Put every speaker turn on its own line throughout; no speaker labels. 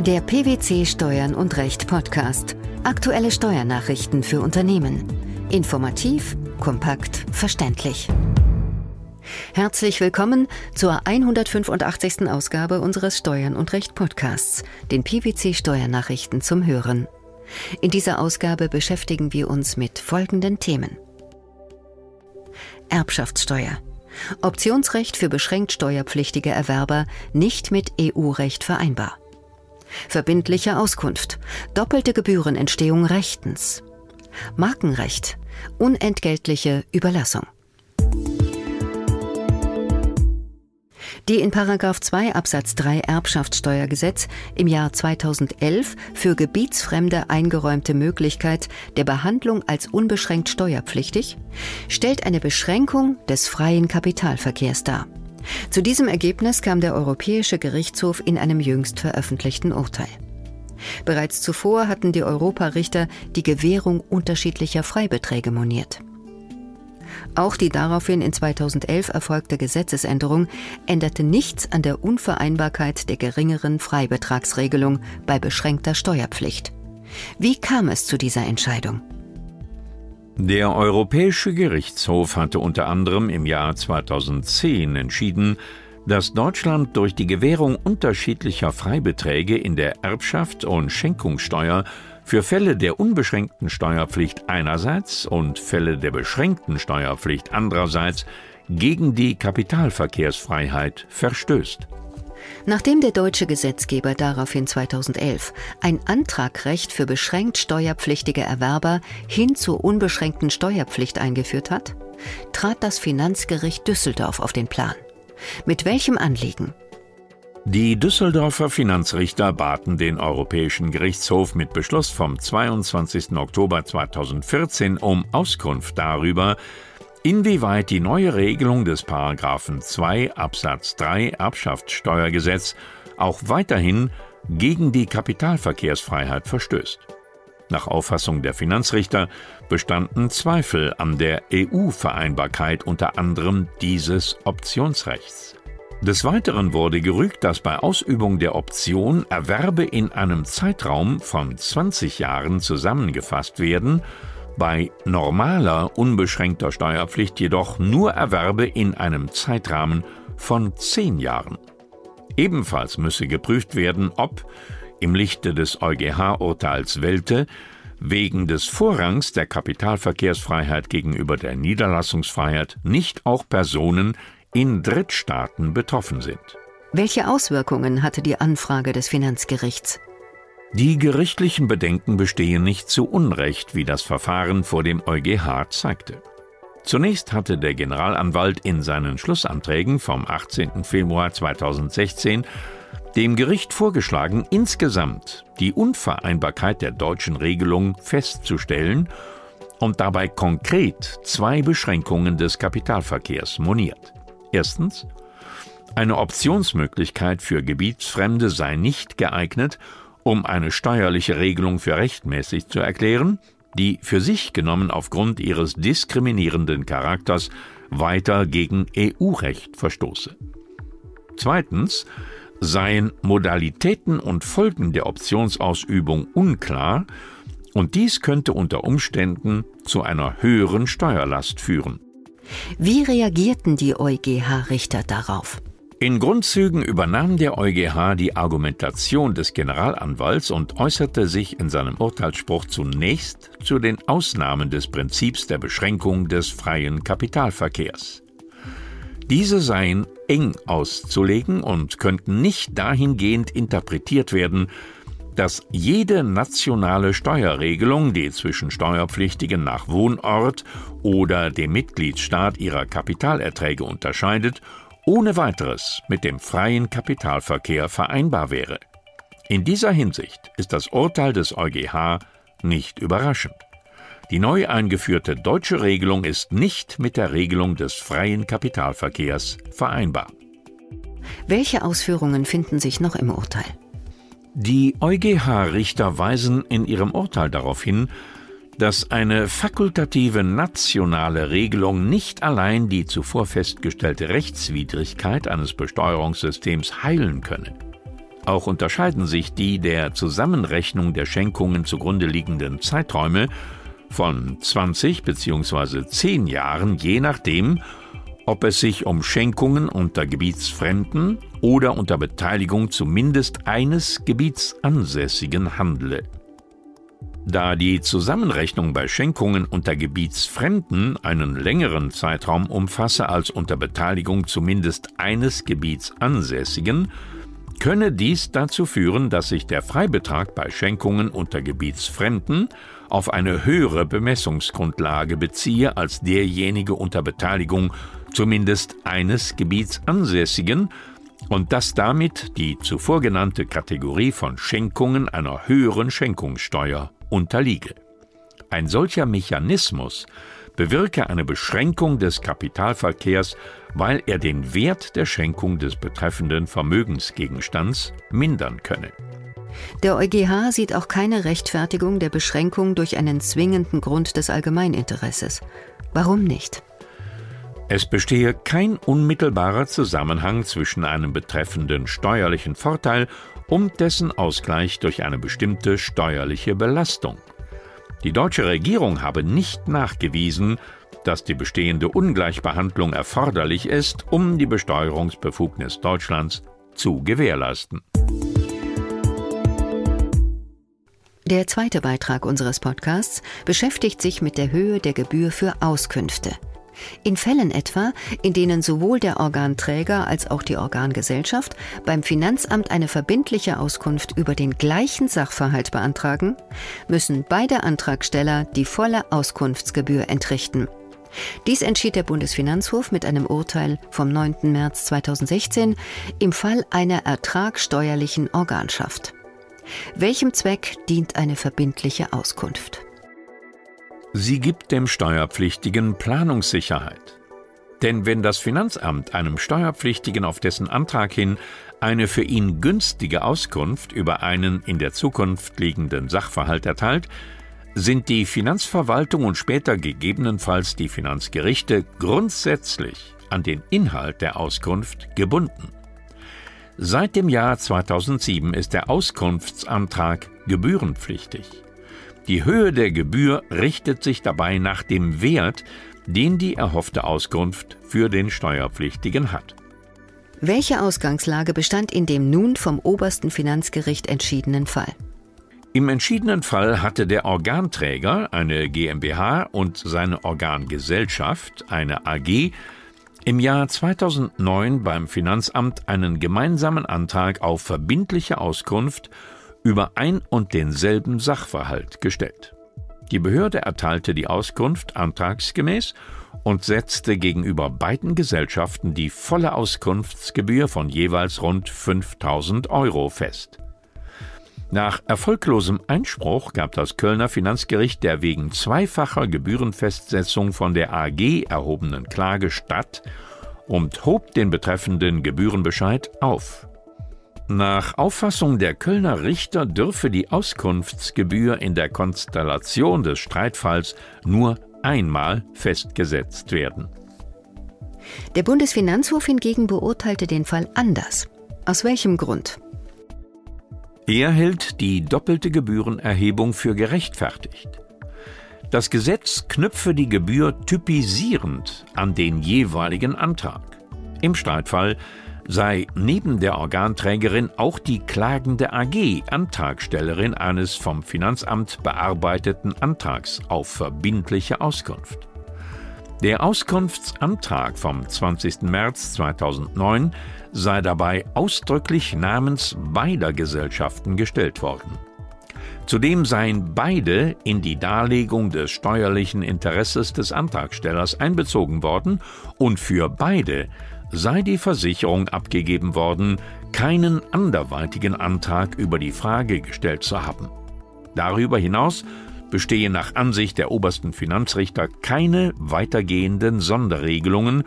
Der PwC Steuern und Recht Podcast. Aktuelle Steuernachrichten für Unternehmen. Informativ, kompakt, verständlich. Herzlich willkommen zur 185. Ausgabe unseres Steuern und Recht Podcasts, den PwC Steuernachrichten zum Hören. In dieser Ausgabe beschäftigen wir uns mit folgenden Themen. Erbschaftssteuer. Optionsrecht für beschränkt steuerpflichtige Erwerber nicht mit EU-Recht vereinbar. Verbindliche Auskunft. Doppelte Gebührenentstehung rechtens. Markenrecht. Unentgeltliche Überlassung. Die in 2 Absatz 3 Erbschaftssteuergesetz im Jahr 2011 für Gebietsfremde eingeräumte Möglichkeit der Behandlung als unbeschränkt steuerpflichtig stellt eine Beschränkung des freien Kapitalverkehrs dar. Zu diesem Ergebnis kam der Europäische Gerichtshof in einem jüngst veröffentlichten Urteil. Bereits zuvor hatten die Europarichter die Gewährung unterschiedlicher Freibeträge moniert. Auch die daraufhin in 2011 erfolgte Gesetzesänderung änderte nichts an der Unvereinbarkeit der geringeren Freibetragsregelung bei beschränkter Steuerpflicht. Wie kam es zu dieser Entscheidung?
Der Europäische Gerichtshof hatte unter anderem im Jahr 2010 entschieden, dass Deutschland durch die Gewährung unterschiedlicher Freibeträge in der Erbschaft und Schenkungssteuer für Fälle der unbeschränkten Steuerpflicht einerseits und Fälle der beschränkten Steuerpflicht andererseits gegen die Kapitalverkehrsfreiheit verstößt.
Nachdem der deutsche Gesetzgeber daraufhin 2011 ein Antragrecht für beschränkt steuerpflichtige Erwerber hin zur unbeschränkten Steuerpflicht eingeführt hat, trat das Finanzgericht Düsseldorf auf den Plan. Mit welchem Anliegen?
Die Düsseldorfer Finanzrichter baten den Europäischen Gerichtshof mit Beschluss vom 22. Oktober 2014 um Auskunft darüber, inwieweit die neue Regelung des Paragraphen 2 Absatz 3 Erbschaftssteuergesetz auch weiterhin gegen die Kapitalverkehrsfreiheit verstößt. Nach Auffassung der Finanzrichter bestanden Zweifel an der EU-Vereinbarkeit unter anderem dieses Optionsrechts. Des Weiteren wurde gerügt, dass bei Ausübung der Option Erwerbe in einem Zeitraum von 20 Jahren zusammengefasst werden bei normaler unbeschränkter Steuerpflicht jedoch nur Erwerbe in einem Zeitrahmen von zehn Jahren. Ebenfalls müsse geprüft werden, ob im Lichte des EuGH-Urteils Welte wegen des Vorrangs der Kapitalverkehrsfreiheit gegenüber der Niederlassungsfreiheit nicht auch Personen in Drittstaaten betroffen sind.
Welche Auswirkungen hatte die Anfrage des Finanzgerichts?
Die gerichtlichen Bedenken bestehen nicht zu Unrecht, wie das Verfahren vor dem EuGH zeigte. Zunächst hatte der Generalanwalt in seinen Schlussanträgen vom 18. Februar 2016 dem Gericht vorgeschlagen, insgesamt die Unvereinbarkeit der deutschen Regelung festzustellen und dabei konkret zwei Beschränkungen des Kapitalverkehrs moniert. Erstens, eine Optionsmöglichkeit für Gebietsfremde sei nicht geeignet, um eine steuerliche Regelung für rechtmäßig zu erklären, die für sich genommen aufgrund ihres diskriminierenden Charakters weiter gegen EU-Recht verstoße. Zweitens seien Modalitäten und Folgen der Optionsausübung unklar, und dies könnte unter Umständen zu einer höheren Steuerlast führen.
Wie reagierten die EuGH-Richter darauf?
In Grundzügen übernahm der EuGH die Argumentation des Generalanwalts und äußerte sich in seinem Urteilsspruch zunächst zu den Ausnahmen des Prinzips der Beschränkung des freien Kapitalverkehrs. Diese seien eng auszulegen und könnten nicht dahingehend interpretiert werden, dass jede nationale Steuerregelung, die zwischen Steuerpflichtigen nach Wohnort oder dem Mitgliedstaat ihrer Kapitalerträge unterscheidet ohne weiteres mit dem freien Kapitalverkehr vereinbar wäre. In dieser Hinsicht ist das Urteil des EuGH nicht überraschend. Die neu eingeführte deutsche Regelung ist nicht mit der Regelung des freien Kapitalverkehrs vereinbar.
Welche Ausführungen finden sich noch im Urteil?
Die EuGH-Richter weisen in ihrem Urteil darauf hin, dass eine fakultative nationale Regelung nicht allein die zuvor festgestellte Rechtswidrigkeit eines Besteuerungssystems heilen könne. Auch unterscheiden sich die der Zusammenrechnung der Schenkungen zugrunde liegenden Zeiträume von 20 bzw. 10 Jahren, je nachdem, ob es sich um Schenkungen unter Gebietsfremden oder unter Beteiligung zumindest eines Gebietsansässigen handle. Da die Zusammenrechnung bei Schenkungen unter Gebietsfremden einen längeren Zeitraum umfasse als unter Beteiligung zumindest eines Gebietsansässigen, könne dies dazu führen, dass sich der Freibetrag bei Schenkungen unter Gebietsfremden auf eine höhere Bemessungsgrundlage beziehe als derjenige unter Beteiligung zumindest eines Gebietsansässigen und dass damit die zuvor genannte Kategorie von Schenkungen einer höheren Schenkungssteuer unterliege. Ein solcher Mechanismus bewirke eine Beschränkung des Kapitalverkehrs, weil er den Wert der Schenkung des betreffenden Vermögensgegenstands mindern könne.
Der EuGH sieht auch keine Rechtfertigung der Beschränkung durch einen zwingenden Grund des Allgemeininteresses. Warum nicht?
Es bestehe kein unmittelbarer Zusammenhang zwischen einem betreffenden steuerlichen Vorteil und dessen Ausgleich durch eine bestimmte steuerliche Belastung. Die deutsche Regierung habe nicht nachgewiesen, dass die bestehende Ungleichbehandlung erforderlich ist, um die Besteuerungsbefugnis Deutschlands zu gewährleisten.
Der zweite Beitrag unseres Podcasts beschäftigt sich mit der Höhe der Gebühr für Auskünfte. In Fällen etwa, in denen sowohl der Organträger als auch die Organgesellschaft beim Finanzamt eine verbindliche Auskunft über den gleichen Sachverhalt beantragen, müssen beide Antragsteller die volle Auskunftsgebühr entrichten. Dies entschied der Bundesfinanzhof mit einem Urteil vom 9. März 2016 im Fall einer ertragsteuerlichen Organschaft. Welchem Zweck dient eine verbindliche Auskunft?
Sie gibt dem Steuerpflichtigen Planungssicherheit. Denn wenn das Finanzamt einem Steuerpflichtigen auf dessen Antrag hin eine für ihn günstige Auskunft über einen in der Zukunft liegenden Sachverhalt erteilt, sind die Finanzverwaltung und später gegebenenfalls die Finanzgerichte grundsätzlich an den Inhalt der Auskunft gebunden. Seit dem Jahr 2007 ist der Auskunftsantrag gebührenpflichtig. Die Höhe der Gebühr richtet sich dabei nach dem Wert, den die erhoffte Auskunft für den Steuerpflichtigen hat.
Welche Ausgangslage bestand in dem nun vom obersten Finanzgericht entschiedenen Fall?
Im entschiedenen Fall hatte der Organträger, eine GmbH und seine Organgesellschaft, eine AG, im Jahr 2009 beim Finanzamt einen gemeinsamen Antrag auf verbindliche Auskunft über ein und denselben Sachverhalt gestellt. Die Behörde erteilte die Auskunft antragsgemäß und setzte gegenüber beiden Gesellschaften die volle Auskunftsgebühr von jeweils rund 5000 Euro fest. Nach erfolglosem Einspruch gab das Kölner Finanzgericht der wegen zweifacher Gebührenfestsetzung von der AG erhobenen Klage statt und hob den betreffenden Gebührenbescheid auf. Nach Auffassung der Kölner Richter dürfe die Auskunftsgebühr in der Konstellation des Streitfalls nur einmal festgesetzt werden.
Der Bundesfinanzhof hingegen beurteilte den Fall anders. Aus welchem Grund?
Er hält die doppelte Gebührenerhebung für gerechtfertigt. Das Gesetz knüpfe die Gebühr typisierend an den jeweiligen Antrag. Im Streitfall sei neben der Organträgerin auch die klagende AG Antragstellerin eines vom Finanzamt bearbeiteten Antrags auf verbindliche Auskunft. Der Auskunftsantrag vom 20. März 2009 sei dabei ausdrücklich namens beider Gesellschaften gestellt worden. Zudem seien beide in die Darlegung des steuerlichen Interesses des Antragstellers einbezogen worden und für beide sei die Versicherung abgegeben worden, keinen anderweitigen Antrag über die Frage gestellt zu haben. Darüber hinaus bestehe nach Ansicht der obersten Finanzrichter keine weitergehenden Sonderregelungen,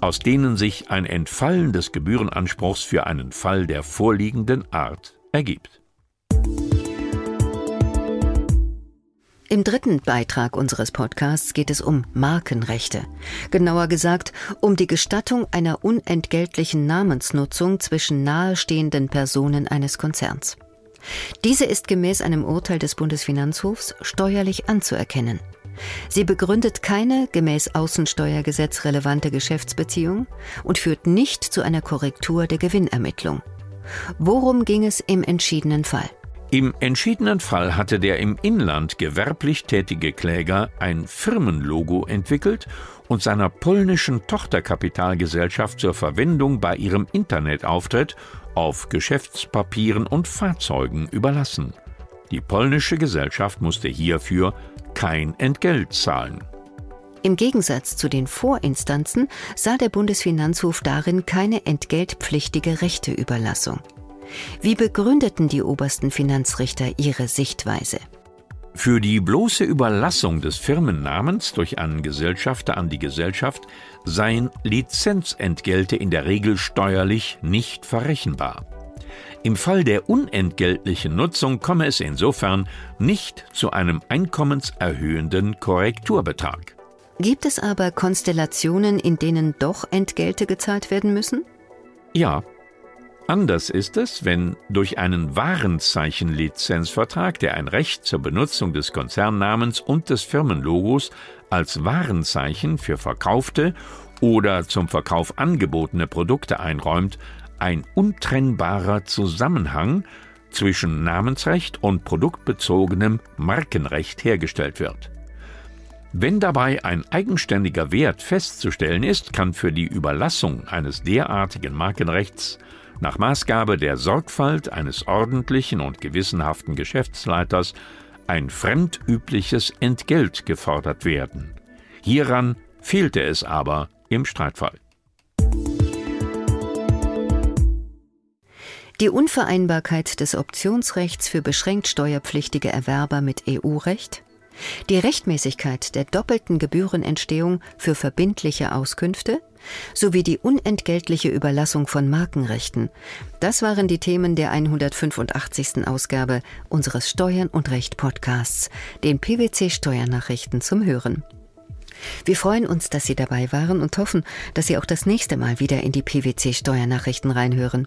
aus denen sich ein Entfallen des Gebührenanspruchs für einen Fall der vorliegenden Art ergibt.
Im dritten Beitrag unseres Podcasts geht es um Markenrechte. Genauer gesagt um die Gestattung einer unentgeltlichen Namensnutzung zwischen nahestehenden Personen eines Konzerns. Diese ist gemäß einem Urteil des Bundesfinanzhofs steuerlich anzuerkennen. Sie begründet keine gemäß Außensteuergesetz relevante Geschäftsbeziehung und führt nicht zu einer Korrektur der Gewinnermittlung. Worum ging es im entschiedenen Fall?
Im entschiedenen Fall hatte der im Inland gewerblich tätige Kläger ein Firmenlogo entwickelt und seiner polnischen Tochterkapitalgesellschaft zur Verwendung bei ihrem Internetauftritt auf Geschäftspapieren und Fahrzeugen überlassen. Die polnische Gesellschaft musste hierfür kein Entgelt zahlen.
Im Gegensatz zu den Vorinstanzen sah der Bundesfinanzhof darin keine entgeltpflichtige Rechteüberlassung. Wie begründeten die obersten Finanzrichter ihre Sichtweise?
Für die bloße Überlassung des Firmennamens durch einen Gesellschafter an die Gesellschaft seien Lizenzentgelte in der Regel steuerlich nicht verrechenbar. Im Fall der unentgeltlichen Nutzung komme es insofern nicht zu einem einkommenserhöhenden Korrekturbetrag.
Gibt es aber Konstellationen, in denen doch Entgelte gezahlt werden müssen?
Ja, Anders ist es, wenn durch einen Warenzeichenlizenzvertrag, der ein Recht zur Benutzung des Konzernnamens und des Firmenlogos als Warenzeichen für verkaufte oder zum Verkauf angebotene Produkte einräumt, ein untrennbarer Zusammenhang zwischen Namensrecht und produktbezogenem Markenrecht hergestellt wird. Wenn dabei ein eigenständiger Wert festzustellen ist, kann für die Überlassung eines derartigen Markenrechts nach Maßgabe der Sorgfalt eines ordentlichen und gewissenhaften Geschäftsleiters ein fremdübliches Entgelt gefordert werden. Hieran fehlte es aber im Streitfall.
Die Unvereinbarkeit des Optionsrechts für beschränkt steuerpflichtige Erwerber mit EU-Recht, die Rechtmäßigkeit der doppelten Gebührenentstehung für verbindliche Auskünfte sowie die unentgeltliche Überlassung von Markenrechten. Das waren die Themen der 185. Ausgabe unseres Steuern und Recht Podcasts, den PwC Steuernachrichten zum Hören. Wir freuen uns, dass Sie dabei waren und hoffen, dass Sie auch das nächste Mal wieder in die PwC Steuernachrichten reinhören.